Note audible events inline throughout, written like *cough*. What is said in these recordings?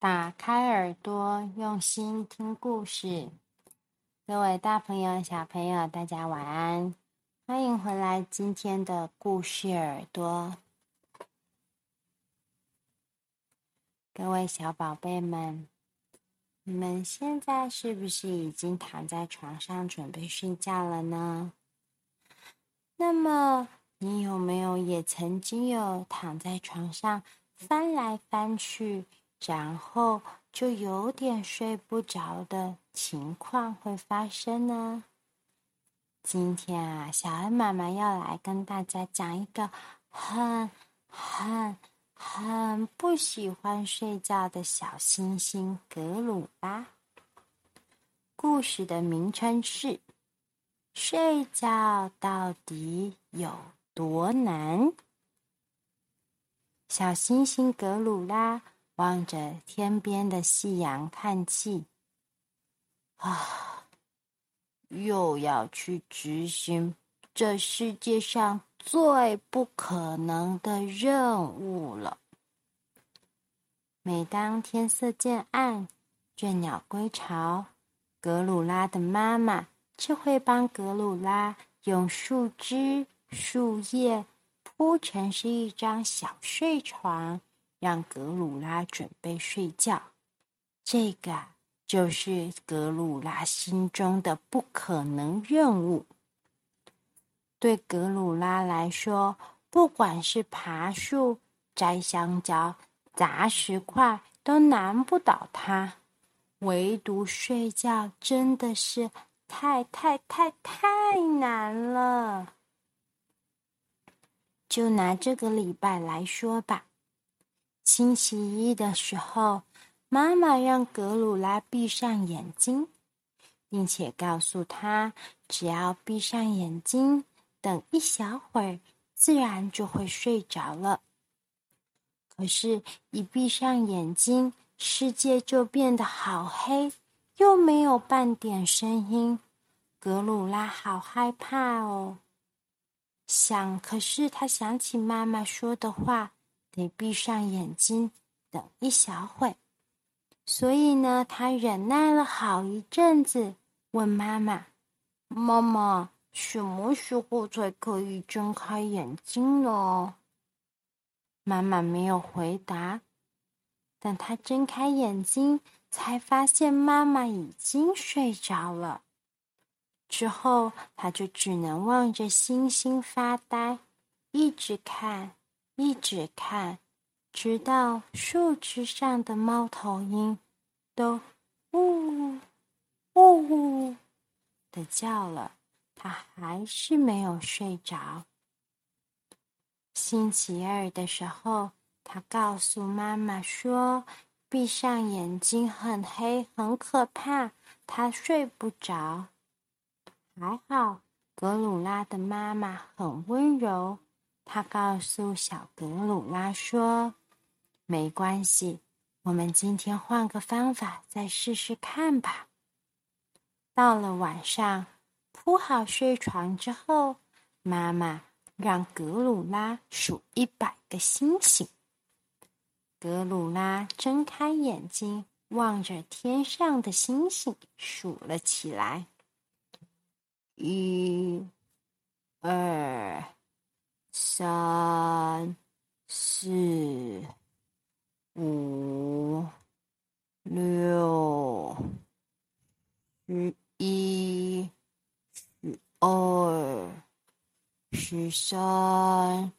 打开耳朵，用心听故事。各位大朋友、小朋友，大家晚安！欢迎回来今天的故事耳朵。各位小宝贝们，你们现在是不是已经躺在床上准备睡觉了呢？那么，你有没有也曾经有躺在床上翻来翻去？然后就有点睡不着的情况会发生呢。今天啊，小恩妈妈要来跟大家讲一个很、很、很不喜欢睡觉的小星星格鲁拉。故事的名称是《睡觉到底有多难》。小星星格鲁拉。望着天边的夕阳叹气，啊，又要去执行这世界上最不可能的任务了。每当天色渐暗，倦鸟归巢，格鲁拉的妈妈就会帮格鲁拉用树枝、树叶铺成是一张小睡床。让格鲁拉准备睡觉，这个就是格鲁拉心中的不可能任务。对格鲁拉来说，不管是爬树、摘香蕉、砸石块，都难不倒他；唯独睡觉，真的是太太太太难了。就拿这个礼拜来说吧。星期一的时候，妈妈让格鲁拉闭上眼睛，并且告诉他，只要闭上眼睛，等一小会儿，自然就会睡着了。可是，一闭上眼睛，世界就变得好黑，又没有半点声音。格鲁拉好害怕哦。想，可是他想起妈妈说的话。得闭上眼睛，等一小会。所以呢，他忍耐了好一阵子，问妈妈：“妈妈，什么时候才可以睁开眼睛呢？”妈妈没有回答。等他睁开眼睛，才发现妈妈已经睡着了。之后，他就只能望着星星发呆，一直看。一直看，直到树枝上的猫头鹰都呜呜呜的叫了，他还是没有睡着。星期二的时候，他告诉妈妈说：“闭上眼睛很黑，很可怕，他睡不着。”还好，格鲁拉的妈妈很温柔。他告诉小格鲁拉说：“没关系，我们今天换个方法再试试看吧。”到了晚上，铺好睡床之后，妈妈让格鲁拉数一百个星星。格鲁拉睁开眼睛，望着天上的星星，数了起来：一、二。三、四、五、六、十一、十二、十三、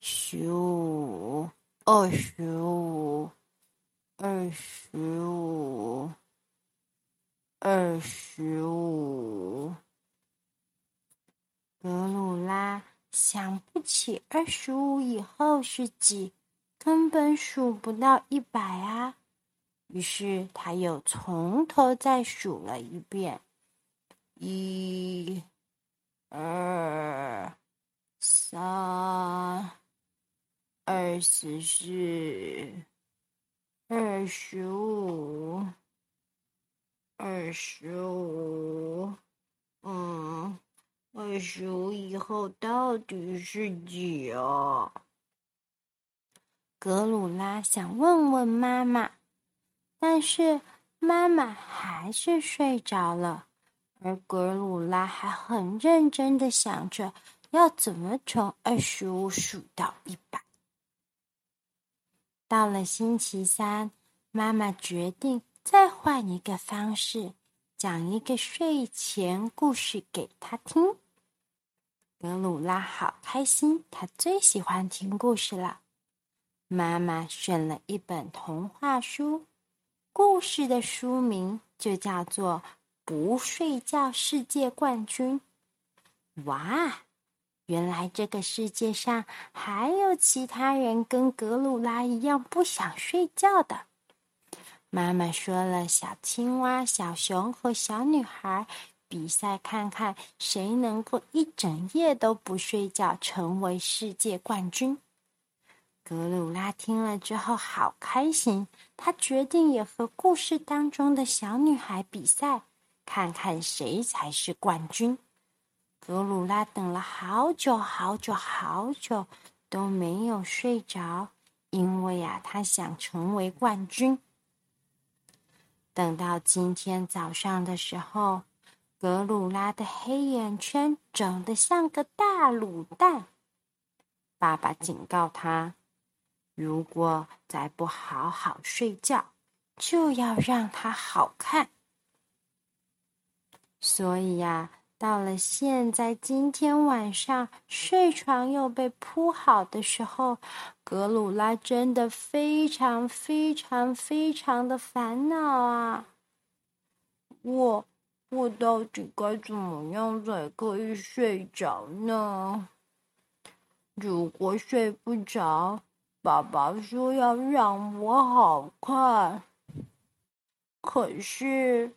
十五、二十五、二十五、二十五，格鲁拉。想不起二十五以后是几，根本数不到一百啊！于是他又从头再数了一遍：一、二、三、二十四、二十五、二十五，二十五以后到底是几啊？格鲁拉想问问妈妈，但是妈妈还是睡着了，而格鲁拉还很认真的想着要怎么从二十五数到一百。到了星期三，妈妈决定再换一个方式，讲一个睡前故事给他听。格鲁拉好开心，他最喜欢听故事了。妈妈选了一本童话书，故事的书名就叫做《不睡觉世界冠军》。哇，原来这个世界上还有其他人跟格鲁拉一样不想睡觉的。妈妈说了，小青蛙、小熊和小女孩比赛，看看谁能够一整夜都不睡觉，成为世界冠军。格鲁拉听了之后好开心，他决定也和故事当中的小女孩比赛，看看谁才是冠军。格鲁拉等了好久好久好久都没有睡着，因为呀，他想成为冠军。等到今天早上的时候，格鲁拉的黑眼圈肿得像个大卤蛋。爸爸警告他。如果再不好好睡觉，就要让他好看。所以呀，到了现在今天晚上睡床又被铺好的时候，格鲁拉真的非常非常非常的烦恼啊！我我到底该怎么样才可以睡着呢？如果睡不着，爸爸说要让我好看，可是，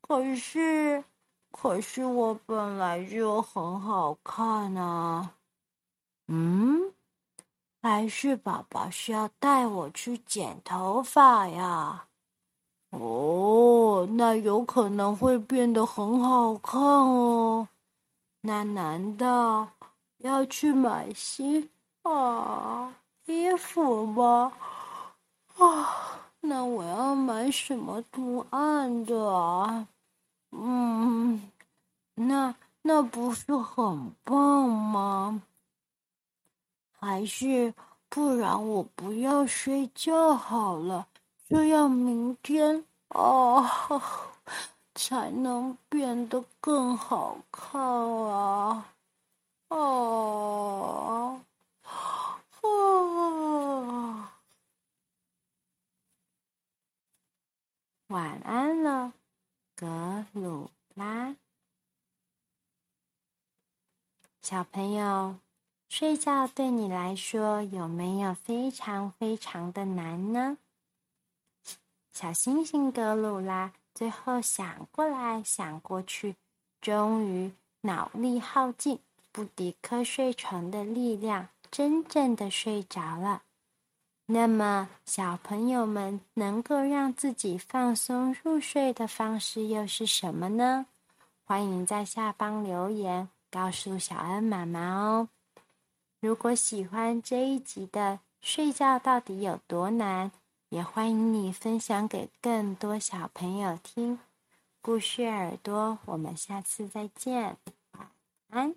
可是，可是我本来就很好看啊！嗯，还是爸爸需要带我去剪头发呀？哦，那有可能会变得很好看哦。那难道要去买新啊？衣服吧，啊，那我要买什么图案的啊？嗯，那那不是很棒吗？还是不然我不要睡觉好了，这样明天哦 *laughs* 才能变得更好看啊！哦。晚安了，格鲁拉。小朋友，睡觉对你来说有没有非常非常的难呢？小星星格鲁拉最后想过来想过去，终于脑力耗尽，不敌瞌睡虫的力量，真正的睡着了。那么，小朋友们能够让自己放松入睡的方式又是什么呢？欢迎在下方留言告诉小恩妈妈哦。如果喜欢这一集的睡觉到底有多难，也欢迎你分享给更多小朋友听。故事耳朵，我们下次再见，晚安。